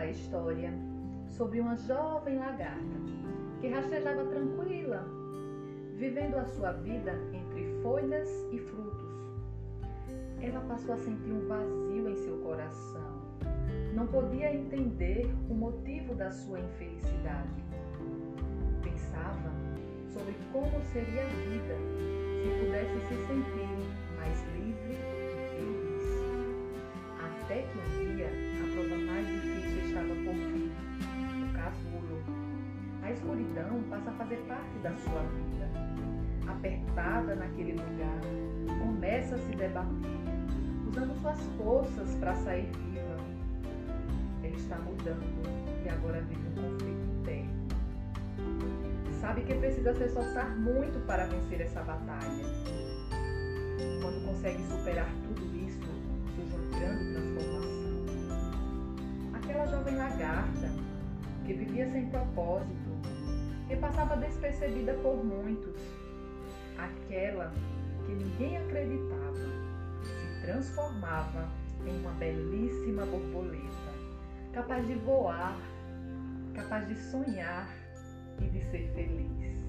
história sobre uma jovem lagarta que rastejava tranquila, vivendo a sua vida entre folhas e frutos. Ela passou a sentir um vazio em seu coração. Não podia entender o motivo da sua infelicidade. Pensava sobre como seria a vida se pudesse se sentir mais livre passa a fazer parte da sua vida. Apertada naquele lugar, começa a se debater, usando suas forças para sair viva. Ela está mudando e agora vive um conflito interno. Sabe que precisa se esforçar muito para vencer essa batalha. Quando consegue superar tudo isso, surge uma grande transformação. Aquela jovem lagarta que vivia sem propósito, que passava despercebida por muitos, aquela que ninguém acreditava, se transformava em uma belíssima borboleta, capaz de voar, capaz de sonhar e de ser feliz.